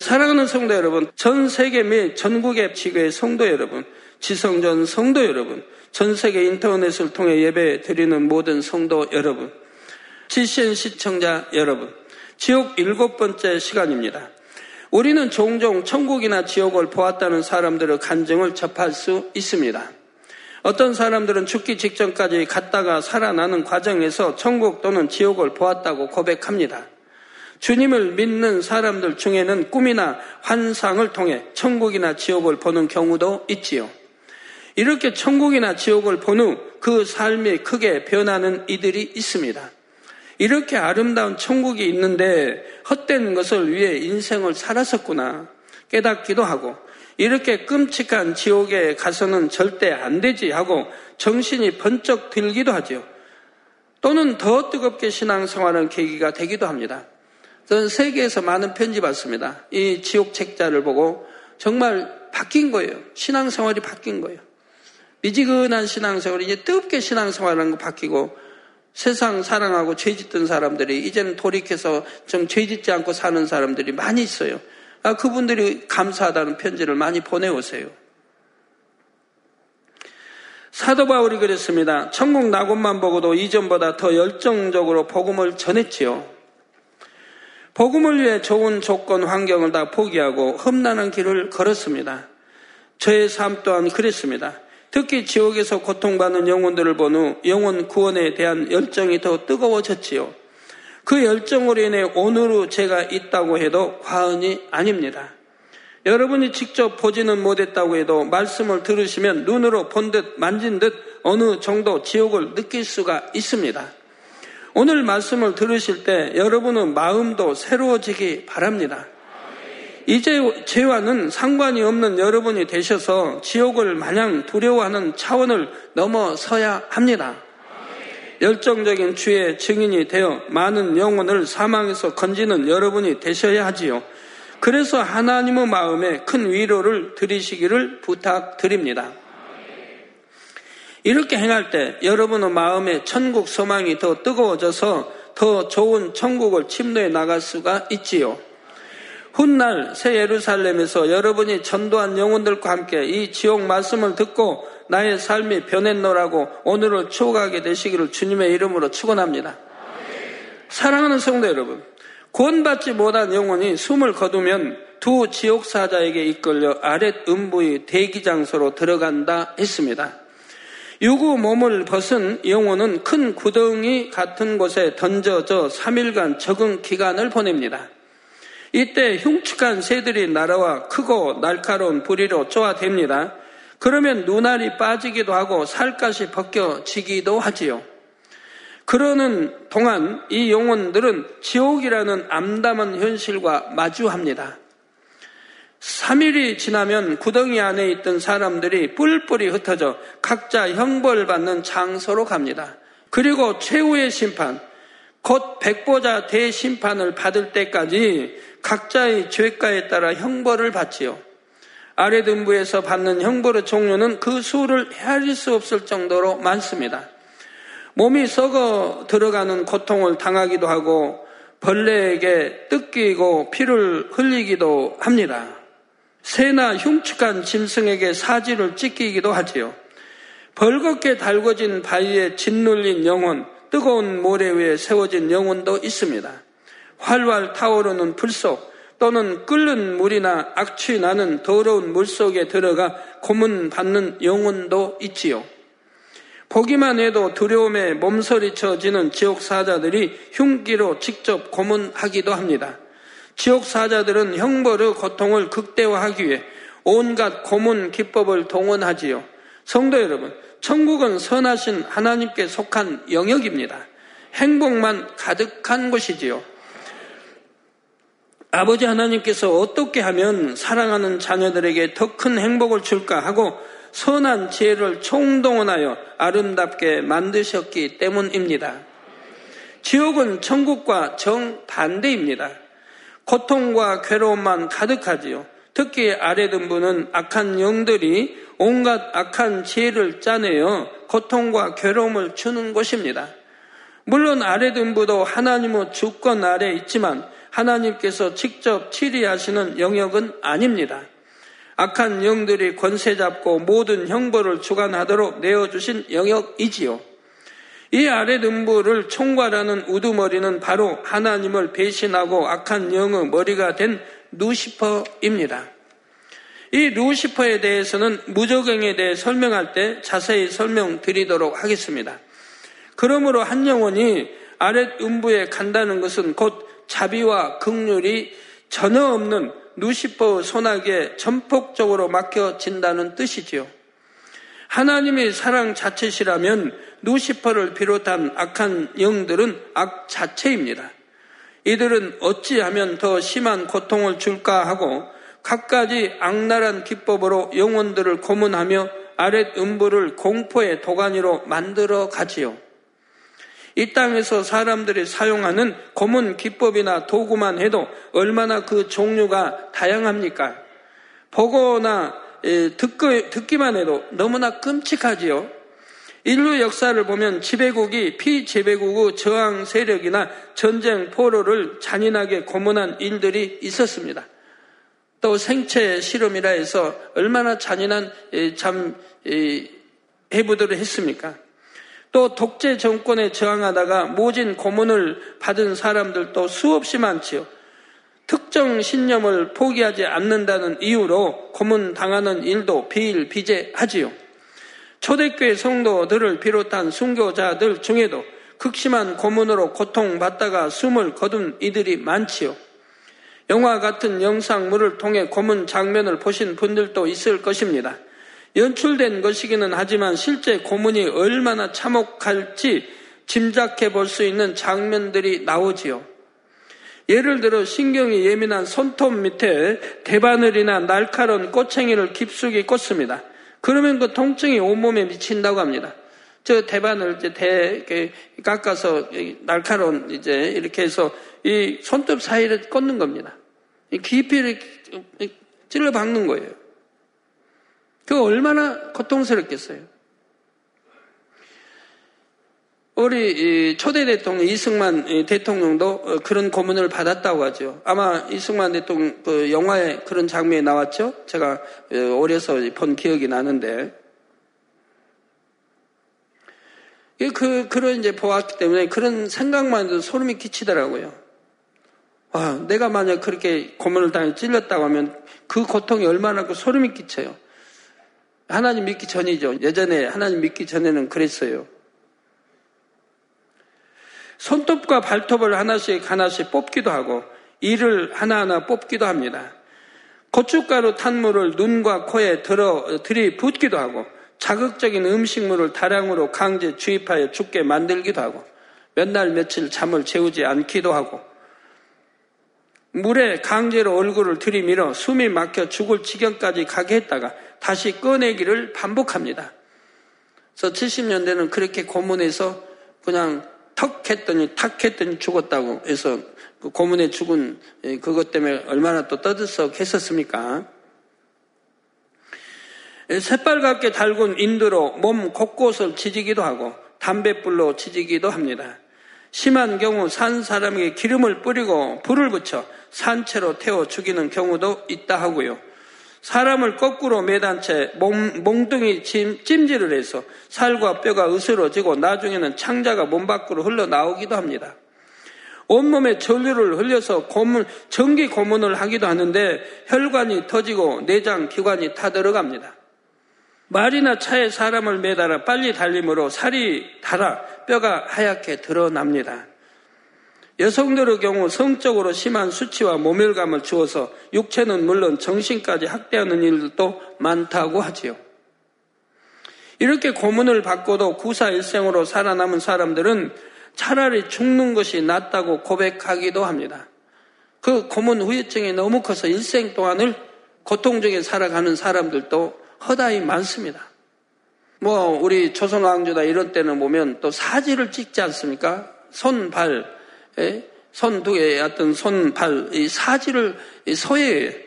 사랑하는 성도 여러분, 전 세계 및 전국의 지교의 성도 여러분, 지성전 성도 여러분, 전 세계 인터넷을 통해 예배 드리는 모든 성도 여러분, GCN 시청자 여러분, 지옥 일곱 번째 시간입니다. 우리는 종종 천국이나 지옥을 보았다는 사람들의 간증을 접할 수 있습니다. 어떤 사람들은 죽기 직전까지 갔다가 살아나는 과정에서 천국 또는 지옥을 보았다고 고백합니다. 주님을 믿는 사람들 중에는 꿈이나 환상을 통해 천국이나 지옥을 보는 경우도 있지요. 이렇게 천국이나 지옥을 본 후 그 삶이 크게 변하는 이들이 있습니다. 이렇게 아름다운 천국이 있는데 헛된 것을 위해 인생을 살았었구나 깨닫기도 하고 이렇게 끔찍한 지옥에 가서는 절대 안 되지 하고 정신이 번쩍 들기도 하죠. 또는 더 뜨겁게 신앙생활하는 계기가 되기도 합니다. 저는 세계에서 많은 편지 받습니다. 이 지옥 책자를 보고 정말 바뀐 거예요. 신앙생활이 바뀐 거예요. 미지근한 신앙생활이 이제 뜨겁게 신앙생활하는 거 바뀌고 세상 사랑하고 죄 짓던 사람들이 이제는 돌이켜서 좀 죄 짓지 않고 사는 사람들이 많이 있어요. 아, 그분들이 감사하다는 편지를 많이 보내오세요. 사도 바울이 그랬습니다. 천국 낙원만 보고도 이전보다 더 열정적으로 복음을 전했지요. 복음을 위해 좋은 조건, 환경을 다 포기하고 험난한 길을 걸었습니다. 저의 삶 또한 그랬습니다. 특히 지옥에서 고통받는 영혼들을 본 후 영혼 구원에 대한 열정이 더 뜨거워졌지요. 그 열정으로 인해 오늘의 제가 있다고 해도 과언이 아닙니다. 여러분이 직접 보지는 못했다고 해도 말씀을 들으시면 눈으로 본 듯 만진 듯 어느 정도 지옥을 느낄 수가 있습니다. 오늘 말씀을 들으실 때 여러분의 마음도 새로워지기 바랍니다. 이제 죄와는 상관이 없는 여러분이 되셔서 지옥을 마냥 두려워하는 차원을 넘어서야 합니다. 열정적인 주의 증인이 되어 많은 영혼을 사망에서 건지는 여러분이 되셔야 하지요. 그래서 하나님의 마음에 큰 위로를 드리시기를 부탁드립니다. 이렇게 행할 때 여러분의 마음에 천국 소망이 더 뜨거워져서 더 좋은 천국을 침노해 나갈 수가 있지요. 훗날 새 예루살렘에서 여러분이 전도한 영혼들과 함께 이 지옥 말씀을 듣고 나의 삶이 변했노라고 오늘을 추억하게 되시기를 주님의 이름으로 축원합니다. 사랑하는 성도 여러분, 구원받지 못한 영혼이 숨을 거두면 두 지옥 사자에게 이끌려 아랫 음부의 대기 장소로 들어간다 했습니다. 유구 몸을 벗은 영혼은 큰 구덩이 같은 곳에 던져져 3일간 적응 기간을 보냅니다. 이때 흉측한 새들이 날아와 크고 날카로운 부리로 쪼아댑니다. 그러면 눈알이 빠지기도 하고 살갗이 벗겨지기도 하지요. 그러는 동안 이 영혼들은 지옥이라는 암담한 현실과 마주합니다. 3일이 지나면 구덩이 안에 있던 사람들이 뿔뿔이 흩어져 각자 형벌받는 장소로 갑니다. 그리고 최후의 심판, 곧 백보자 대심판을 받을 때까지 각자의 죄가에 따라 형벌을 받지요. 아래 등부에서 받는 형벌의 종류는 그 수를 헤아릴 수 없을 정도로 많습니다. 몸이 썩어 들어가는 고통을 당하기도 하고 벌레에게 뜯기고 피를 흘리기도 합니다. 새나 흉측한 짐승에게 사지를 찢기기도 하지요. 벌겋게 달궈진 바위에 짓눌린 영혼, 뜨거운 모래 위에 세워진 영혼도 있습니다. 활활 타오르는 불속 또는 끓는 물이나 악취 나는 더러운 물 속에 들어가 고문받는 영혼도 있지요. 보기만 해도 두려움에 몸서리쳐지는 지옥 사자들이 흉기로 직접 고문하기도 합니다. 지옥 사자들은 형벌의 고통을 극대화하기 위해 온갖 고문 기법을 동원하지요. 성도 여러분, 천국은 선하신 하나님께 속한 영역입니다. 행복만 가득한 곳이지요. 아버지 하나님께서 어떻게 하면 사랑하는 자녀들에게 더 큰 행복을 줄까 하고 선한 지혜를 총동원하여 아름답게 만드셨기 때문입니다. 지옥은 천국과 정반대입니다. 고통과 괴로움만 가득하지요. 특히 아래 등부는 악한 영들이 온갖 악한 지혜를 짜내어 고통과 괴로움을 주는 곳입니다. 물론 아래 등부도 하나님의 주권 아래 있지만 하나님께서 직접 치리하시는 영역은 아닙니다. 악한 영들이 권세 잡고 모든 형벌을 주관하도록 내어주신 영역이지요. 이 아랫 음부를 총괄하는 우두머리는 바로 하나님을 배신하고 악한 영의 머리가 된 루시퍼입니다. 이 루시퍼에 대해서는 무적행에 대해 설명할 때 자세히 설명드리도록 하겠습니다. 그러므로 한 영혼이 아랫 음부에 간다는 것은 곧 자비와 극률이 전혀 없는 루시퍼 손아귀에 전폭적으로 맡겨진다는 뜻이지요. 하나님의 사랑 자체시라면 루시퍼를 비롯한 악한 영들은 악 자체입니다. 이들은 어찌하면 더 심한 고통을 줄까 하고 갖가지 악랄한 기법으로 영혼들을 고문하며 아랫 음부를 공포의 도가니로 만들어 가지요. 이 땅에서 사람들이 사용하는 고문 기법이나 도구만 해도 얼마나 그 종류가 다양합니까? 보거나 듣기 만 해도 너무나 끔찍하지요. 인류 역사를 보면 지배국이 피지배국의 저항 세력이나 전쟁 포로를 잔인하게 고문한 일들이 있었습니다. 또 생체 실험이라 해서 얼마나 잔인한 참 해부들을 했습니까? 또 독재 정권에 저항하다가 모진 고문을 받은 사람들도 수없이 많지요. 특정 신념을 포기하지 않는다는 이유로 고문 당하는 일도 비일비재하지요. 초대교회 성도들을 비롯한 순교자들 중에도 극심한 고문으로 고통받다가 숨을 거둔 이들이 많지요. 영화 같은 영상물을 통해 고문 장면을 보신 분들도 있을 것입니다. 연출된 것이기는 하지만 실제 고문이 얼마나 참혹할지 짐작해 볼 수 있는 장면들이 나오지요. 예를 들어 신경이 예민한 손톱 밑에 대바늘이나 날카로운 꼬챙이를 깊숙이 꽂습니다. 그러면 그 통증이 온몸에 미친다고 합니다. 저 대바늘 이제 대 깎아서 날카로운 이제 이렇게 해서 이 손톱 사이를 꽂는 겁니다. 깊이 찔러 박는 거예요. 그 얼마나 고통스럽겠어요. 우리 초대 대통령 이승만 대통령도 어, 그런 고문을 받았다고 하죠. 아마 이승만 대통령 그 영화에 그런 장면이 나왔죠. 제가 어, 어려서 본 기억이 나는데 그 그런 이제 보았기 때문에 그런 생각만 해도 소름이 끼치더라고요. 와, 내가 만약 그렇게 고문을 당해 찔렸다고 하면 그 고통이 얼마나 그 소름이 끼쳐요. 하나님 믿기 전이죠. 예전에 하나님 믿기 전에는 그랬어요. 손톱과 발톱을 하나씩 하나씩 뽑기도 하고 이를 하나하나 뽑기도 합니다. 고춧가루 탄 물을 눈과 코에 들어 들이붓기도 하고 자극적인 음식물을 다량으로 강제 주입하여 죽게 만들기도 하고 몇 날 며칠 잠을 재우지 않기도 하고 물에 강제로 얼굴을 들이밀어 숨이 막혀 죽을 지경까지 가게 했다가 다시 꺼내기를 반복합니다. 그래서 70년대는 그렇게 고문해서 그냥 턱 했더니 탁 했더니 죽었다고 해서 그 고문에 죽은 예, 그것 때문에 얼마나 또 떠들썩 했었습니까? 예, 새빨갛게 달군 인두로 몸 곳곳을 지지기도 하고 담뱃불로 지지기도 합니다. 심한 경우 산 사람에게 기름을 뿌리고 불을 붙여 산채로 태워 죽이는 경우도 있다 하고요. 사람을 거꾸로 매단 채 몸, 몽둥이 찜, 찜질을 해서 살과 뼈가 으스러지고 나중에는 창자가 몸 밖으로 흘러나오기도 합니다. 온몸에 전류를 흘려서 고문, 전기 고문을 하기도 하는데 혈관이 터지고 내장 기관이 타 들어갑니다. 말이나 차에 사람을 매달아 빨리 달림으로 살이 달아 뼈가 하얗게 드러납니다. 여성들의 경우 성적으로 심한 수치와 모멸감을 주어서 육체는 물론 정신까지 학대하는 일도 많다고 하지요. 이렇게 고문을 받고도 구사 일생으로 살아남은 사람들은 차라리 죽는 것이 낫다고 고백하기도 합니다. 그 고문 후유증이 너무 커서 일생 동안을 고통적인 살아가는 사람들도 허다히 많습니다. 뭐 우리 조선 왕조다 이런 때는 보면 또 사지를 찍지 않습니까? 손, 발, 예? 손두 개의 어떤 손, 발, 이 사지를 소에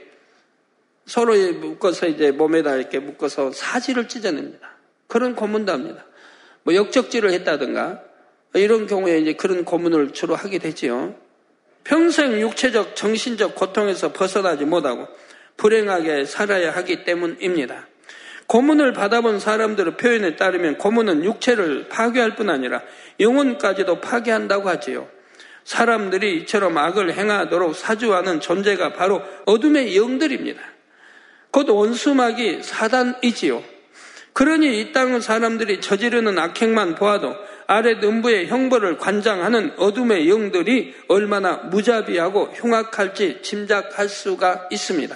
서로 묶어서 이제 몸에다 이렇게 묶어서 사지를 찢어냅니다. 그런 고문도 합니다. 뭐 역적질을 했다든가 이런 경우에 이제 그런 고문을 주로 하게 되지요. 평생 육체적, 정신적 고통에서 벗어나지 못하고 불행하게 살아야 하기 때문입니다. 고문을 받아본 사람들의 표현에 따르면 고문은 육체를 파괴할 뿐 아니라 영혼까지도 파괴한다고 하지요. 사람들이 이처럼 악을 행하도록 사주하는 존재가 바로 어둠의 영들입니다. 곧 원수막이 사단이지요. 그러니 이 땅의 사람들이 저지르는 악행만 보아도 아랫 음부의 형벌을 관장하는 어둠의 영들이 얼마나 무자비하고 흉악할지 짐작할 수가 있습니다.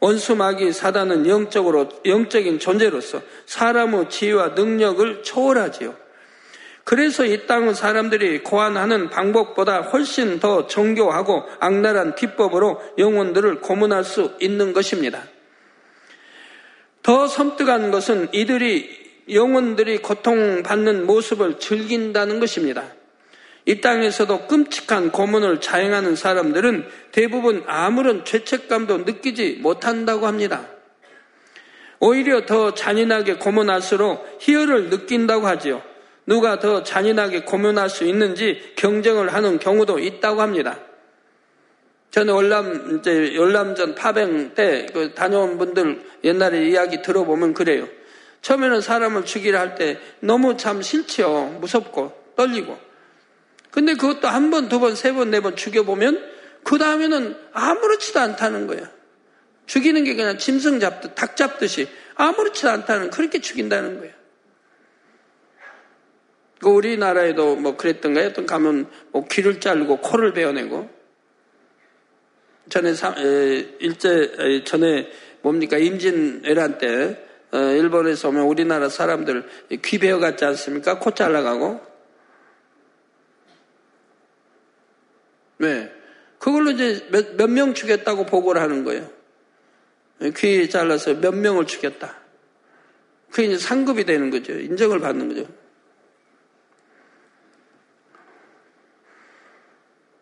원수마귀 사단은 영적으로 영적인 존재로서 사람의 지혜와 능력을 초월하지요. 그래서 이 땅의 사람들이 고안하는 방법보다 훨씬 더 정교하고 악랄한 기법으로 영혼들을 고문할 수 있는 것입니다. 더 섬뜩한 것은 이들이 영혼들이 고통받는 모습을 즐긴다는 것입니다. 이 땅에서도 끔찍한 고문을 자행하는 사람들은 대부분 아무런 죄책감도 느끼지 못한다고 합니다. 오히려 더 잔인하게 고문할수록 희열을 느낀다고 하지요. 누가 더 잔인하게 고문할 수 있는지 경쟁을 하는 경우도 있다고 합니다. 저는 월남, 이제 열남전 파병 때 그 다녀온 분들 옛날에 이야기 들어보면 그래요. 처음에는 사람을 죽이려 할 때 너무 참 싫지요. 무섭고 떨리고. 근데 그것도 한 번, 두 번, 세 번, 네 번 죽여보면 그 다음에는 아무렇지도 않다는 거예요. 죽이는 게 그냥 짐승 잡듯, 닭 잡듯이 아무렇지도 않다는 그렇게 죽인다는 거예요. 그 우리나라에도 뭐 그랬던가요? 어떤 가면 뭐 귀를 자르고 코를 베어내고 전에 일제 전에 뭡니까 임진왜란 때 어, 일본에서 오면 우리나라 사람들 귀 베어갔지 않습니까? 코 잘라가고 왜? 그걸로 이제 몇 명 죽였다고 보고를 하는 거예요. 귀 잘라서 몇 명을 죽였다. 그게 이제 상급이 되는 거죠. 인정을 받는 거죠.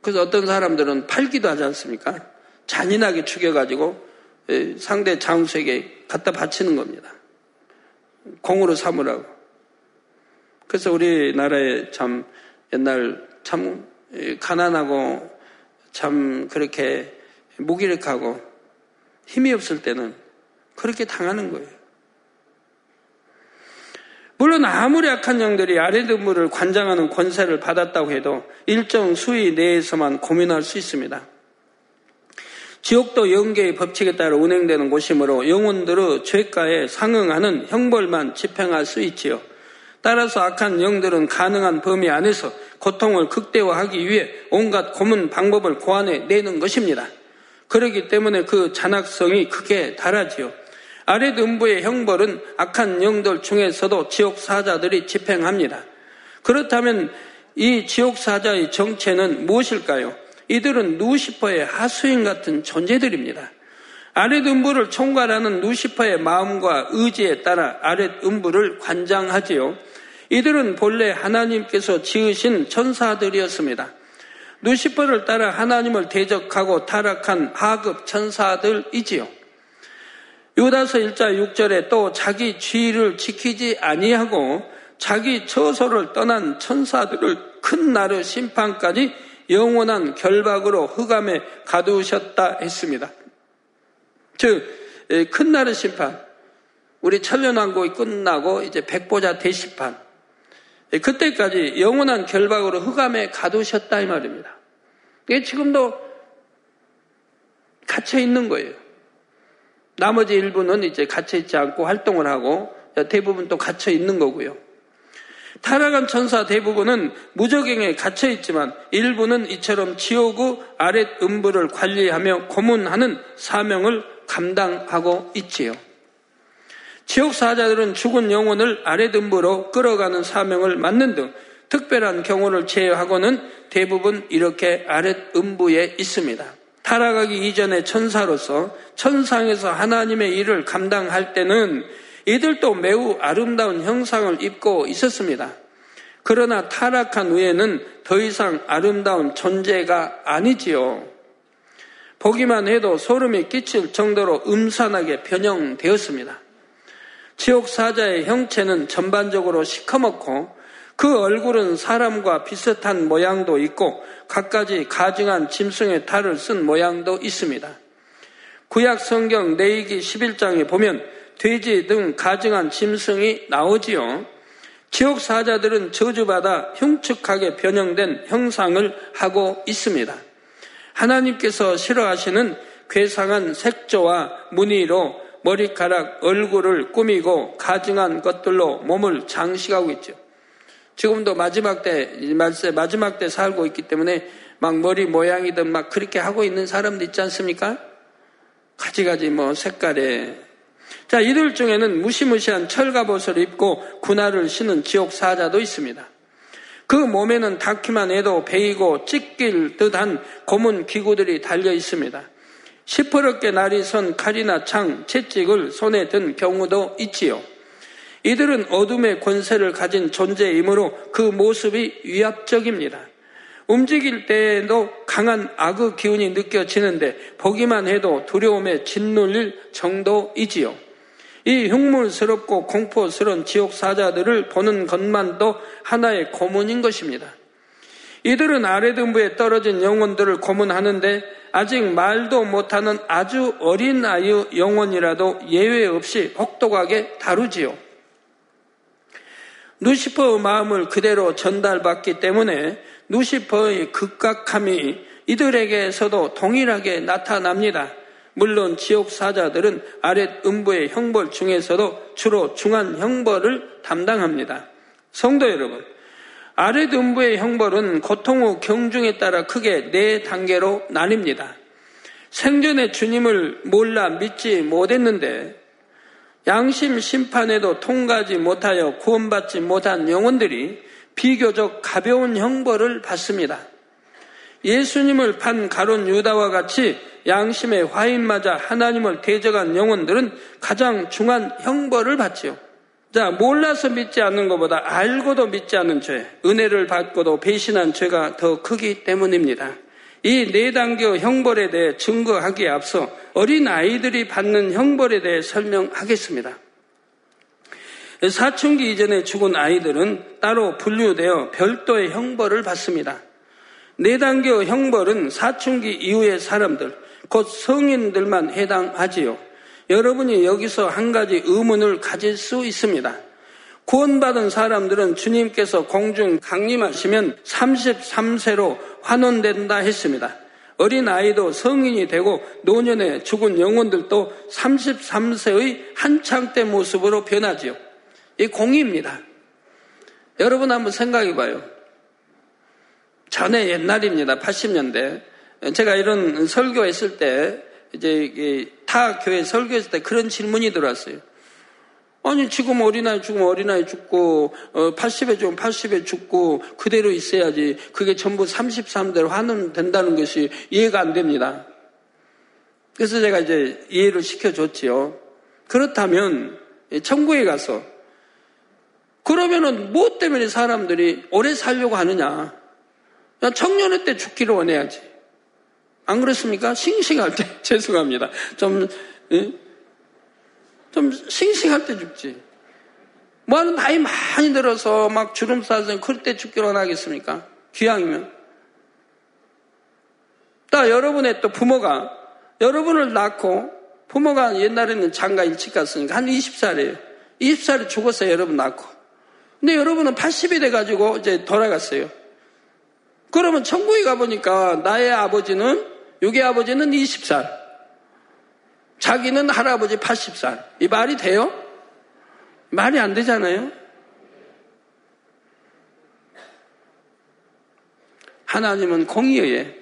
그래서 어떤 사람들은 팔기도 하지 않습니까? 잔인하게 죽여가지고 상대 장수에게 갖다 바치는 겁니다. 공으로 삼으라고. 그래서 우리나라에 참 옛날 참 가난하고 참 그렇게 무기력하고 힘이 없을 때는 그렇게 당하는 거예요. 물론 아무리 악한 영들이 아래드물을 관장하는 권세를 받았다고 해도 일정 수위 내에서만 고민할 수 있습니다. 지옥도 영계의 법칙에 따라 운행되는 곳이므로 영혼들의 죄가에 상응하는 형벌만 집행할 수 있지요. 따라서 악한 영들은 가능한 범위 안에서 고통을 극대화하기 위해 온갖 고문 방법을 고안해 내는 것입니다. 그러기 때문에 그 잔악성이 크게 달하지요. 아랫 음부의 형벌은 악한 영들 중에서도 지옥 사자들이 집행합니다. 그렇다면 이 지옥 사자의 정체는 무엇일까요? 이들은 누시퍼의 하수인 같은 존재들입니다. 아랫 음부를 총괄하는 누시퍼의 마음과 의지에 따라 아랫 음부를 관장하지요. 이들은 본래 하나님께서 지으신 천사들이었습니다. 누시퍼를 따라 하나님을 대적하고 타락한 하급 천사들이지요. 요다서 1자 6절에 또 자기 지위를 지키지 아니하고 자기 처소를 떠난 천사들을 큰 나르 심판까지 영원한 결박으로 흑암에 가두셨다 했습니다. 즉, 큰 나르 심판, 우리 천년왕국이 끝나고 이제 백보자 대심판, 예, 그때까지 영원한 결박으로 흑암에 가두셨다 이 말입니다. 이게 지금도 갇혀 있는 거예요. 나머지 일부는 이제 갇혀 있지 않고 활동을 하고 대부분 또 갇혀 있는 거고요. 타락한 천사 대부분은 무적행에 갇혀 있지만 일부는 이처럼 지옥의 아랫 음부를 관리하며 고문하는 사명을 감당하고 있지요. 지옥 사자들은 죽은 영혼을 아래등부로 끌어가는 사명을 맡는 등 특별한 경우를 제외하고는 대부분 이렇게 아랫 음부에 있습니다. 타락하기 이전의 천사로서 천상에서 하나님의 일을 감당할 때는 이들도 매우 아름다운 형상을 입고 있었습니다. 그러나 타락한 후에는 더 이상 아름다운 존재가 아니지요. 보기만 해도 소름이 끼칠 정도로 음산하게 변형되었습니다. 지옥 사자의 형체는 전반적으로 시커멓고 그 얼굴은 사람과 비슷한 모양도 있고 갖가지 가증한 짐승의 탈을 쓴 모양도 있습니다. 구약 성경 내이기 11장에 보면 돼지 등 가증한 짐승이 나오지요. 지옥 사자들은 저주받아 흉측하게 변형된 형상을 하고 있습니다. 하나님께서 싫어하시는 괴상한 색조와 무늬로 머리카락, 얼굴을 꾸미고 가증한 것들로 몸을 장식하고 있죠. 지금도 마지막 때, 마지막 때 살고 있기 때문에 막 머리 모양이든 막 그렇게 하고 있는 사람도 있지 않습니까? 가지가지 뭐 색깔에. 자, 이들 중에는 무시무시한 철갑옷을 입고 군화를 신은 지옥 사자도 있습니다. 그 몸에는 닿기만 해도 베이고 찢길 듯한 고문 기구들이 달려 있습니다. 시퍼렇게 날이 선 칼이나 창, 채찍을 손에 든 경우도 있지요. 이들은 어둠의 권세를 가진 존재이므로 그 모습이 위압적입니다. 움직일 때에도 강한 악의 기운이 느껴지는데 보기만 해도 두려움에 짓눌릴 정도이지요. 이 흉물스럽고 공포스러운 지옥 사자들을 보는 것만도 하나의 고문인 것입니다. 이들은 아래등부에 떨어진 영혼들을 고문하는데 아직 말도 못하는 아주 어린 아이의 영혼이라도 예외 없이 혹독하게 다루지요. 누시퍼의 마음을 그대로 전달받기 때문에 누시퍼의 극각함이 이들에게서도 동일하게 나타납니다. 물론 지옥 사자들은 아랫 음부의 형벌 중에서도 주로 중한 형벌을 담당합니다. 성도 여러분, 아랫 음부의 형벌은 고통 후 경중에 따라 크게 네 단계로 나뉩니다. 생전에 주님을 몰라 믿지 못했는데 양심 심판에도 통과하지 못하여 구원받지 못한 영혼들이 비교적 가벼운 형벌을 받습니다. 예수님을 판 가론 유다와 같이 양심의 화인 맞아 하나님을 대적한 영혼들은 가장 중한 형벌을 받지요. 자, 몰라서 믿지 않는 것보다 알고도 믿지 않는 죄, 은혜를 받고도 배신한 죄가 더 크기 때문입니다. 이네 단계 형벌에 대해 증거하기에 앞서 어린 아이들이 받는 형벌에 대해 설명하겠습니다. 사춘기 이전에 죽은 아이들은 따로 분류되어 별도의 형벌을 받습니다. 네 단계의 형벌은 사춘기 이후의 사람들, 곧 성인들만 해당하지요. 여러분이 여기서 한 가지 의문을 가질 수 있습니다. 구원받은 사람들은 주님께서 공중 강림하시면 33세로 환원된다 했습니다. 어린 아이도 성인이 되고 노년에 죽은 영혼들도 33세의 한창 때 모습으로 변하지요. 이 공입니다. 여러분 한번 생각해 봐요. 전에 옛날입니다. 80년대. 제가 이런 설교했을 때 이제 타 교회 설교했을 때 그런 질문이 들어왔어요. 아니 지금 어린아이 죽으면 어린아이 죽고 어, 80에 죽으면 80에 죽고 그대로 있어야지 그게 전부 33대로 환원된다는 것이 이해가 안 됩니다. 그래서 제가 이제 이해를 시켜줬지요. 그렇다면 천국에 가서 그러면은 무엇 때문에 사람들이 오래 살려고 하느냐? 청년의 때 죽기를 원해야지. 안 그렇습니까? 싱싱할 때, 죄송합니다. 좀, 좀 싱싱할 때 죽지. 뭐 하는 나이 많이 들어서 막 주름 싸서 그럴 때 죽기로 원하겠습니까? 귀향이면. 또 여러분의 또 부모가 여러분을 낳고 부모가 옛날에는 장가 일찍 갔으니까 한 20살이에요. 20살에 죽었어요, 여러분 낳고. 근데 여러분은 80이 돼가지고 이제 돌아갔어요. 그러면 천국에 가보니까 나의 아버지는 여기 아버지는 20살. 자기는 할아버지 80살. 이 말이 돼요? 말이 안 되잖아요? 하나님은 공의에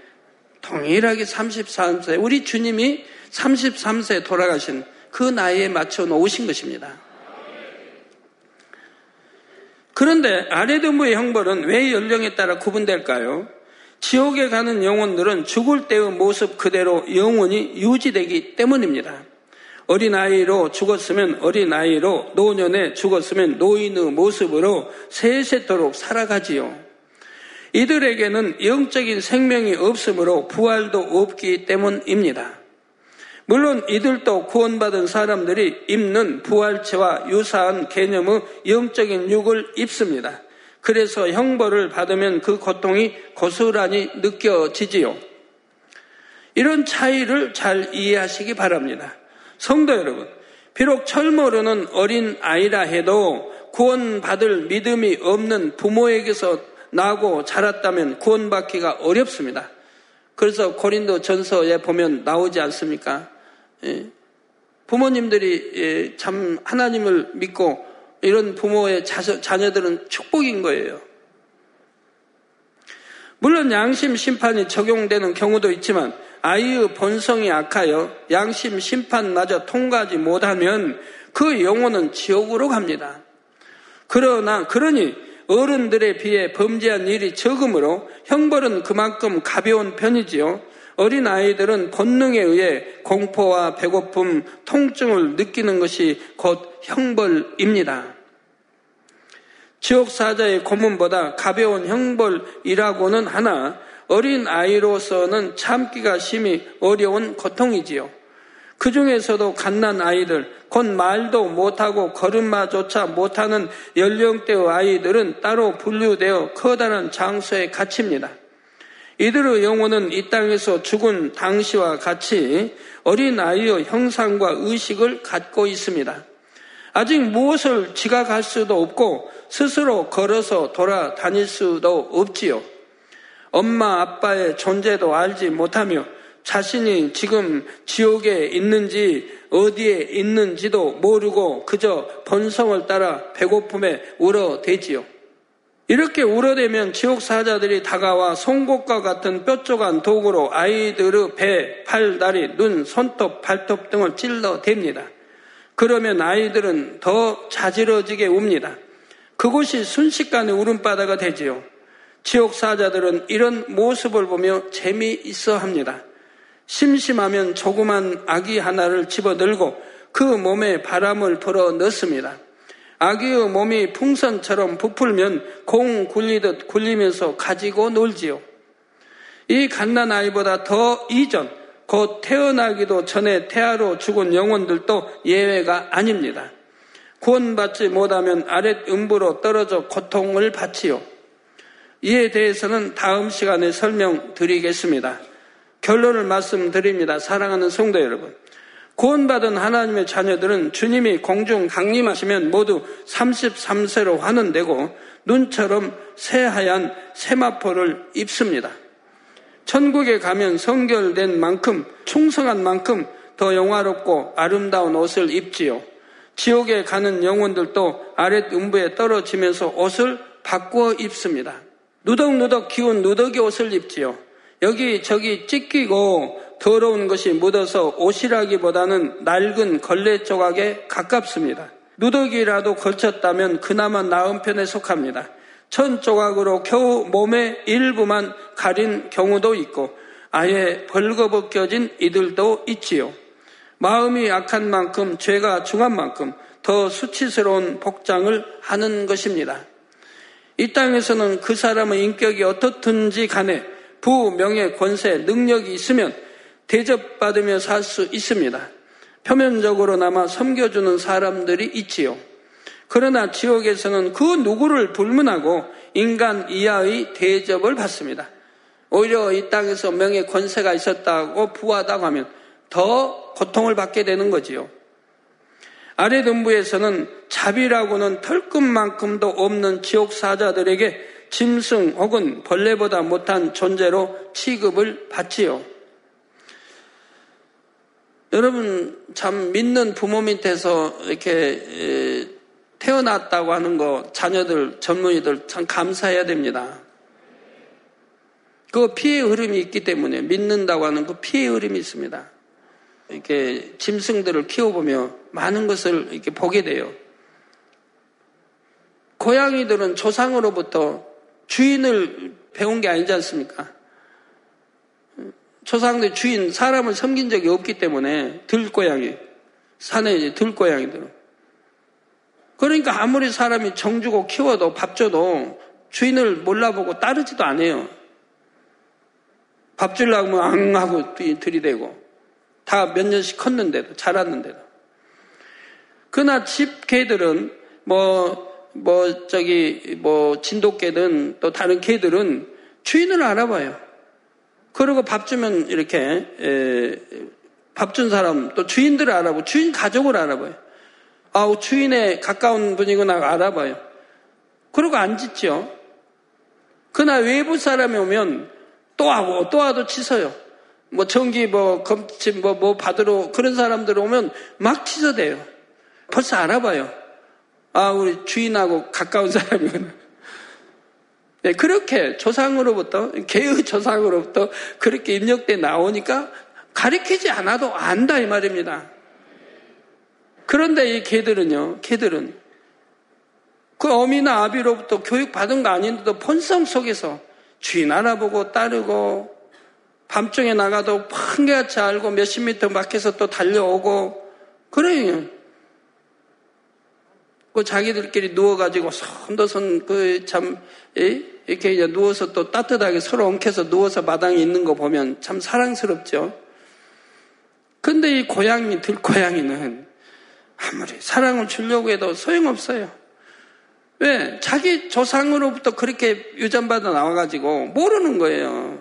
동일하게 33세, 우리 주님이 33세에 돌아가신 그 나이에 맞춰 놓으신 것입니다. 그런데 아래드무의 형벌은 왜 연령에 따라 구분될까요? 지옥에 가는 영혼들은 죽을 때의 모습 그대로 영원히 유지되기 때문입니다. 어린아이로 죽었으면 어린아이로 노년에 죽었으면 노인의 모습으로 세세토록 살아가지요. 이들에게는 영적인 생명이 없으므로 부활도 없기 때문입니다. 물론 이들도 구원받은 사람들이 입는 부활체와 유사한 개념의 영적인 육을 입습니다. 그래서 형벌을 받으면 그 고통이 고스란히 느껴지지요. 이런 차이를 잘 이해하시기 바랍니다. 성도 여러분, 비록 철모르는 어린 아이라 해도 구원받을 믿음이 없는 부모에게서 나고 자랐다면 구원받기가 어렵습니다. 그래서 고린도 전서에 보면 나오지 않습니까? 예. 부모님들이 예, 참 하나님을 믿고 이런 부모의 자녀들은 축복인 거예요. 물론 양심 심판이 적용되는 경우도 있지만 아이의 본성이 악하여 양심 심판마저 통과하지 못하면 그 영혼은 지옥으로 갑니다. 그러나 그러니 어른들에 비해 범죄한 일이 적으므로 형벌은 그만큼 가벼운 편이지요. 어린 아이들은 본능에 의해 공포와 배고픔, 통증을 느끼는 것이 곧 형벌입니다. 지옥 사자의 고문보다 가벼운 형벌이라고는 하나 어린 아이로서는 참기가 심히 어려운 고통이지요. 그 중에서도 갓난 아이들, 곧 말도 못하고 걸음마조차 못하는 연령대의 아이들은 따로 분류되어 커다란 장소에 갇힙니다. 이들의 영혼은 이 땅에서 죽은 당시와 같이 어린 아이의 형상과 의식을 갖고 있습니다. 아직 무엇을 지각할 수도 없고 스스로 걸어서 돌아다닐 수도 없지요. 엄마 아빠의 존재도 알지 못하며 자신이 지금 지옥에 있는지 어디에 있는지도 모르고 그저 본성을 따라 배고픔에 울어대지요. 이렇게 울어대면 지옥 사자들이 다가와 송곳과 같은 뾰족한 도구로 아이들의 배, 팔, 다리, 눈, 손톱, 발톱 등을 찔러댑니다. 그러면 아이들은 더 자지러지게 웁니다. 그곳이 순식간에 울음바다가 되지요. 지옥 사자들은 이런 모습을 보며 재미있어 합니다. 심심하면 조그만 아기 하나를 집어들고 그 몸에 바람을 불어 넣습니다. 아기의 몸이 풍선처럼 부풀면 공 굴리듯 굴리면서 가지고 놀지요. 이 갓난 아이보다 더 이전, 곧 태어나기도 전에 태아로 죽은 영혼들도 예외가 아닙니다. 구원받지 못하면 아랫 음부로 떨어져 고통을 받지요. 이에 대해서는 다음 시간에 설명드리겠습니다. 결론을 말씀드립니다. 사랑하는 성도 여러분. 구원받은 하나님의 자녀들은 주님이 공중 강림하시면 모두 33세로 환원되고 눈처럼 새하얀 세마포를 입습니다. 천국에 가면 성결된 만큼 충성한 만큼 더 영화롭고 아름다운 옷을 입지요. 지옥에 가는 영혼들도 아랫 음부에 떨어지면서 옷을 바꾸어 입습니다. 누덕누덕 기운 누더기 옷을 입지요. 여기 저기 찢기고 더러운 것이 묻어서 옷이라기보다는 낡은 걸레 조각에 가깝습니다. 누더기라도 걸쳤다면 그나마 나은 편에 속합니다. 천 조각으로 겨우 몸의 일부만 가린 경우도 있고 아예 벌거벗겨진 이들도 있지요. 마음이 약한 만큼 죄가 중한 만큼 더 수치스러운 복장을 하는 것입니다. 이 땅에서는 그 사람의 인격이 어떻든지 간에 부, 명예, 권세, 능력이 있으면 대접받으며 살 수 있습니다. 표면적으로나마 섬겨주는 사람들이 있지요. 그러나 지옥에서는 그 누구를 불문하고 인간 이하의 대접을 받습니다. 오히려 이 땅에서 명예 권세가 있었다고 부하다고 하면 더 고통을 받게 되는 거지요. 아래 등부에서는 자비라고는 털끝만큼도 없는 지옥 사자들에게 짐승 혹은 벌레보다 못한 존재로 취급을 받지요. 여러분 참 믿는 부모 밑에서 이렇게 태어났다고 하는 거 자녀들 전문의들 참 감사해야 됩니다. 그 피의 흐름이 있기 때문에 믿는다고 하는 그 피의 흐름이 있습니다. 이렇게 짐승들을 키워보며 많은 것을 이렇게 보게 돼요. 고양이들은 조상으로부터 주인을 배운 게 아니지 않습니까? 조상들 주인, 사람을 섬긴 적이 없기 때문에 들고양이, 산에 이제 들고양이들은. 그러니까 아무리 사람이 정주고 키워도 밥 줘도 주인을 몰라보고 따르지도 않아요. 밥 주려고 하면 앙 하고 들이대고 다 몇 년씩 컸는데도 자랐는데도 그러나 집 개들은 뭐 뭐 저기 뭐 진돗개든 또 다른 개들은 주인을 알아봐요. 그리고 밥 주면 이렇게 밥 준 사람 또 주인들을 알아보고 주인 가족을 알아봐요. 아우 주인의 가까운 분이구나 알아봐요. 그러고 안 짖죠. 그러나 외부 사람이 오면 또 하고 또 하도 치서요. 뭐 전기 뭐 검침 뭐, 뭐 받으러 그런 사람들 오면 막 치서대요. 벌써 알아봐요. 아 우리 주인하고 가까운 사람이구나. 네, 그렇게 조상으로부터 개의 조상으로부터 그렇게 입력돼 나오니까 가리키지 않아도 안다 이 말입니다. 그런데 이 개들은요, 개들은 그 어미나 아비로부터 교육받은 거 아닌데도 본성 속에서 주인 알아보고 따르고 밤중에 나가도 판개같이 알고 몇십 미터 밖에서 또 달려오고 그래요. 그 자기들끼리 누워가지고 손도손 그참 이렇게 이제 누워서 또 따뜻하게 서로 엉켜서 누워서 마당에 있는 거 보면 참 사랑스럽죠. 근데 이 고양이, 들고양이는 아무리 사랑을 주려고 해도 소용없어요. 왜? 자기 조상으로부터 그렇게 유전받아 나와가지고 모르는 거예요.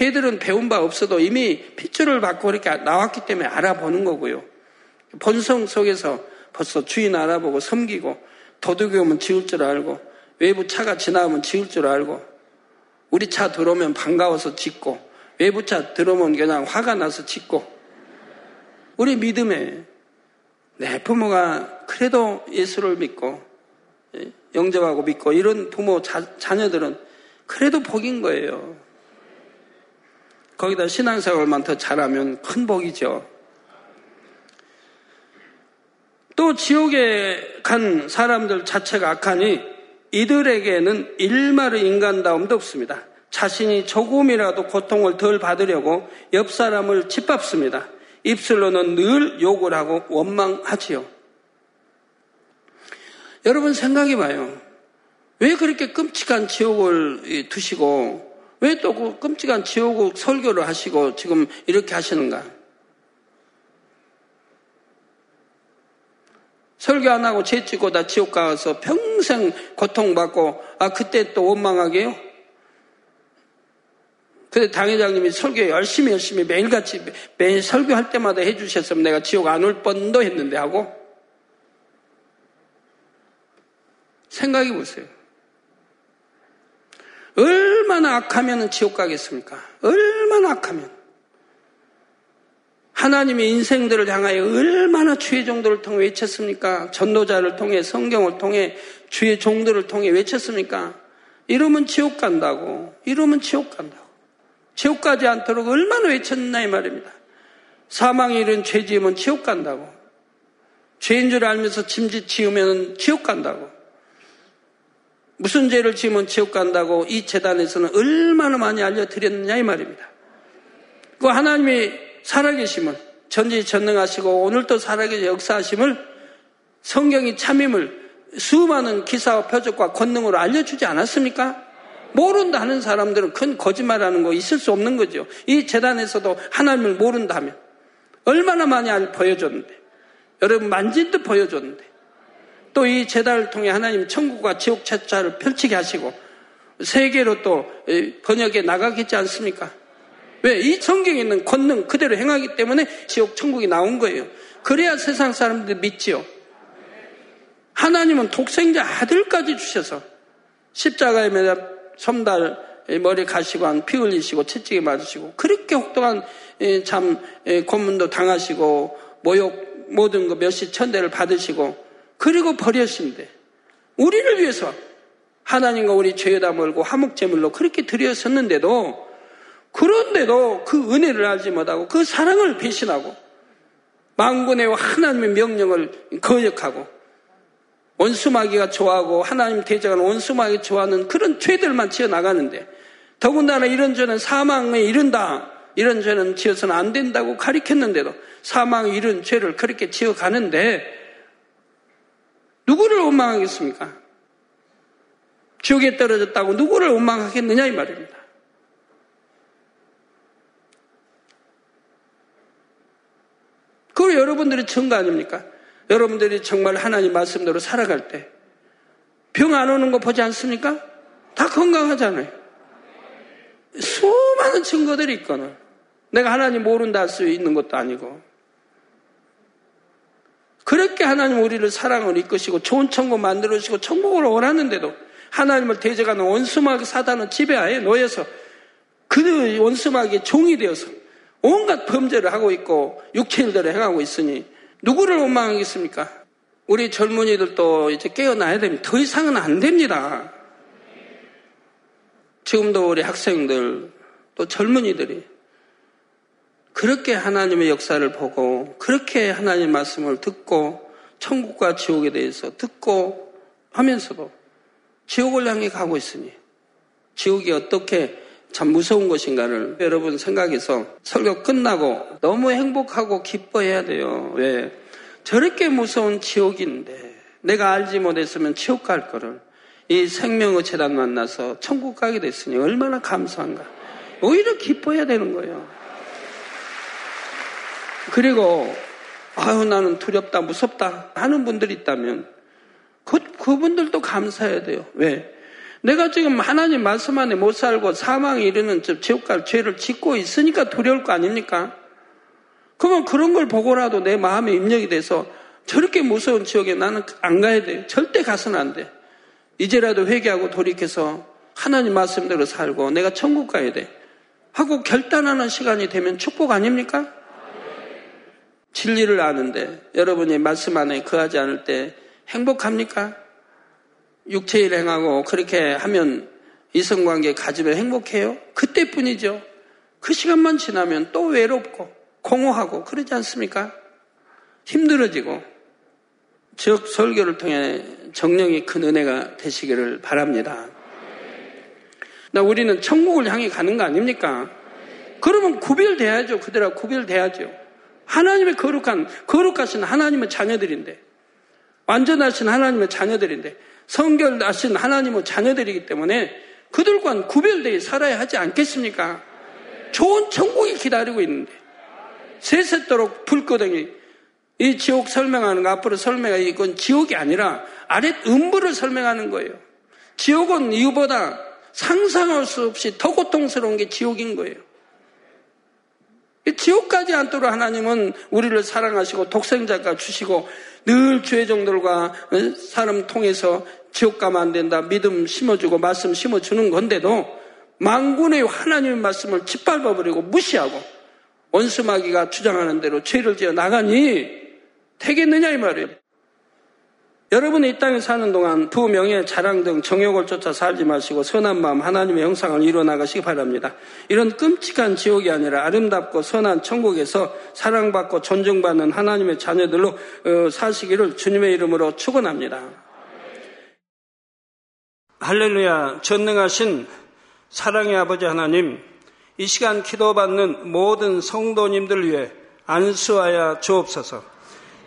개들은 배운 바 없어도 이미 핏줄을 받고 그렇게 나왔기 때문에 알아보는 거고요. 본성 속에서 벌써 주인 알아보고 섬기고 도둑이 오면 지울 줄 알고 외부 차가 지나오면 지울 줄 알고 우리 차 들어오면 반가워서 짖고 외부 차 들어오면 그냥 화가 나서 짖고 우리 믿음에 내 부모가 그래도 예수를 믿고 예, 영접하고 믿고 이런 부모 자, 자녀들은 그래도 복인 거예요. 거기다 신앙생활만 더 잘하면 큰 복이죠. 또 지옥에 간 사람들 자체가 악하니 이들에게는 일말의 인간다움도 없습니다. 자신이 조금이라도 고통을 덜 받으려고 옆 사람을 짓밟습니다. 입술로는 늘 욕을 하고 원망하지요. 여러분 생각해 봐요. 왜 그렇게 끔찍한 지옥을 두시고 왜 또 그 끔찍한 지옥을 설교를 하시고 지금 이렇게 하시는가? 설교 안 하고 죄 짓고 다 지옥 가서 평생 고통받고 아 그때 또 원망하게요? 근데 당회장님이 설교 열심히 열심히 매일같이 매일 설교할 때마다 해주셨으면 내가 지옥 안 올 뻔도 했는데 하고 생각해 보세요. 얼마나 악하면 지옥 가겠습니까? 얼마나 악하면. 하나님의 인생들을 향하여 얼마나 주의 종들을 통해 외쳤습니까? 전도자를 통해 성경을 통해 주의 종들을 통해 외쳤습니까? 이러면 지옥 간다고. 이러면 지옥 간다고. 지옥 가지 않도록 얼마나 외쳤나 이 말입니다. 사망이 이른 죄 지으면 지옥 간다고. 죄인 줄 알면서 짐짓 지으면 지옥 간다고. 무슨 죄를 지으면 지옥 간다고 이 재단에서는 얼마나 많이 알려드렸느냐 이 말입니다. 그 하나님의 살아계심을 전지전능하시고 오늘도 살아계신 역사하심을 성경이 참임을 수많은 기사와 표적과 권능으로 알려주지 않았습니까? 모른다 하는 사람들은 큰 거짓말하는 거 있을 수 없는 거죠. 이 재단에서도 하나님을 모른다 하면 얼마나 많이 보여줬는데 여러분 만진 듯 보여줬는데 또이 재단을 통해 하나님 천국과 지옥 채자를 펼치게 하시고 세계로 또 번역해 나가겠지 않습니까? 왜? 이 성경에 있는 권능 그대로 행하기 때문에 지옥 천국이 나온 거예요. 그래야 세상 사람들 믿지요. 하나님은 독생자 아들까지 주셔서 십자가에 매달 섬달 머리 가시고 한 피 흘리시고 채찍에 맞으시고 그렇게 혹독한 참 고문도 당하시고 모욕 모든 거 몇십 천대를 받으시고 그리고 버려신데 우리를 위해서 하나님과 우리 죄에다 몰고 화목제물로 그렇게 드렸었는데도 그런데도 그 은혜를 알지 못하고 그 사랑을 배신하고 망군의 하나님의 명령을 거역하고 원수마귀가 좋아하고 하나님 대적하는 원수마귀 좋아하는 그런 죄들만 지어 나가는데 더군다나 이런 죄는 사망에 이른다 이런 죄는 지어서는 안 된다고 가리켰는데도 사망에 이른 죄를 그렇게 지어 가는데 누구를 원망하겠습니까? 지옥에 떨어졌다고 누구를 원망하겠느냐 이 말입니다. 그리고 여러분들이 증거 아닙니까? 여러분들이 정말 하나님 말씀대로 살아갈 때 병 안 오는 거 보지 않습니까? 다 건강하잖아요. 수많은 증거들이 있거든. 내가 하나님 모른다 할 수 있는 것도 아니고. 그렇게 하나님 우리를 사랑을 이끄시고 좋은 천국 만들어주시고 천국을 원하는데도 하나님을 대적하는 원수마귀 사단은 지배하에 놓여서 그 원수마귀의 종이 되어서 온갖 범죄를 하고 있고 육체일들을 행하고 있으니 누구를 원망하겠습니까? 우리 젊은이들도 이제 깨어나야 됩니다. 더 이상은 안 됩니다. 지금도 우리 학생들 또 젊은이들이 그렇게 하나님의 역사를 보고 그렇게 하나님 말씀을 듣고 천국과 지옥에 대해서 듣고 하면서도 지옥을 향해 가고 있으니 지옥이 어떻게 참 무서운 것인가를 여러분 생각해서 설교 끝나고 너무 행복하고 기뻐해야 돼요. 왜? 저렇게 무서운 지옥인데 내가 알지 못했으면 지옥 갈 거를 이 생명의 재단 만나서 천국 가게 됐으니 얼마나 감사한가. 오히려 기뻐해야 되는 거예요. 그리고 아유 나는 두렵다 무섭다 하는 분들이 있다면 그, 그분들도 감사해야 돼요. 왜? 내가 지금 하나님 말씀 안에 못 살고 사망에 이르는 지옥 갈 죄를 짓고 있으니까 두려울 거 아닙니까? 그러면 그런 걸 보고라도 내 마음에 입력이 돼서 저렇게 무서운 지옥에 나는 안 가야 돼. 절대 가서는 안 돼. 이제라도 회개하고 돌이켜서 하나님 말씀대로 살고 내가 천국 가야 돼. 하고 결단하는 시간이 되면 축복 아닙니까? 진리를 아는데 여러분이 말씀 안에 거하지 않을 때 행복합니까? 육체일 행하고 그렇게 하면 이성관계 가지면 행복해요? 그때뿐이죠. 그 시간만 지나면 또 외롭고 공허하고 그러지 않습니까? 힘들어지고 즉 설교를 통해 정령이 큰 은혜가 되시기를 바랍니다. 나 우리는 천국을 향해 가는 거 아닙니까? 그러면 구별돼야죠. 그대로 구별돼야죠. 하나님의 거룩한, 거룩하신 하나님의 자녀들인데, 완전하신 하나님의 자녀들인데, 성결하신 하나님의 자녀들이기 때문에 그들과는 구별되어 살아야 하지 않겠습니까? 좋은 천국이 기다리고 있는데, 세세도록 불거덩이, 이 지옥 설명하는 거 앞으로 설명해 이건 지옥이 아니라 아랫 음부를 설명하는 거예요. 지옥은 이거보다 상상할 수 없이 더 고통스러운 게 지옥인 거예요. 지옥까지 않도록 하나님은 우리를 사랑하시고 독생자가 주시고 늘 주의 종들과 어, 사람 통해서 지옥 가면 안 된다. 믿음 심어주고 말씀 심어주는 건데도 망군의 하나님의 말씀을 짓밟아버리고 무시하고 원수마귀가 주장하는 대로 죄를 지어 나가니 되겠느냐 이 말이에요. 여러분이 이 땅에 사는 동안 부, 명예, 자랑 등 정욕을 쫓아 살지 마시고 선한 마음 하나님의 형상을 이루어 나가시기 바랍니다. 이런 끔찍한 지옥이 아니라 아름답고 선한 천국에서 사랑받고 존중받는 하나님의 자녀들로 어, 사시기를 주님의 이름으로 축원합니다. 할렐루야 전능하신 사랑의 아버지 하나님 이 시간 기도받는 모든 성도님들 위해 안수하여 주옵소서.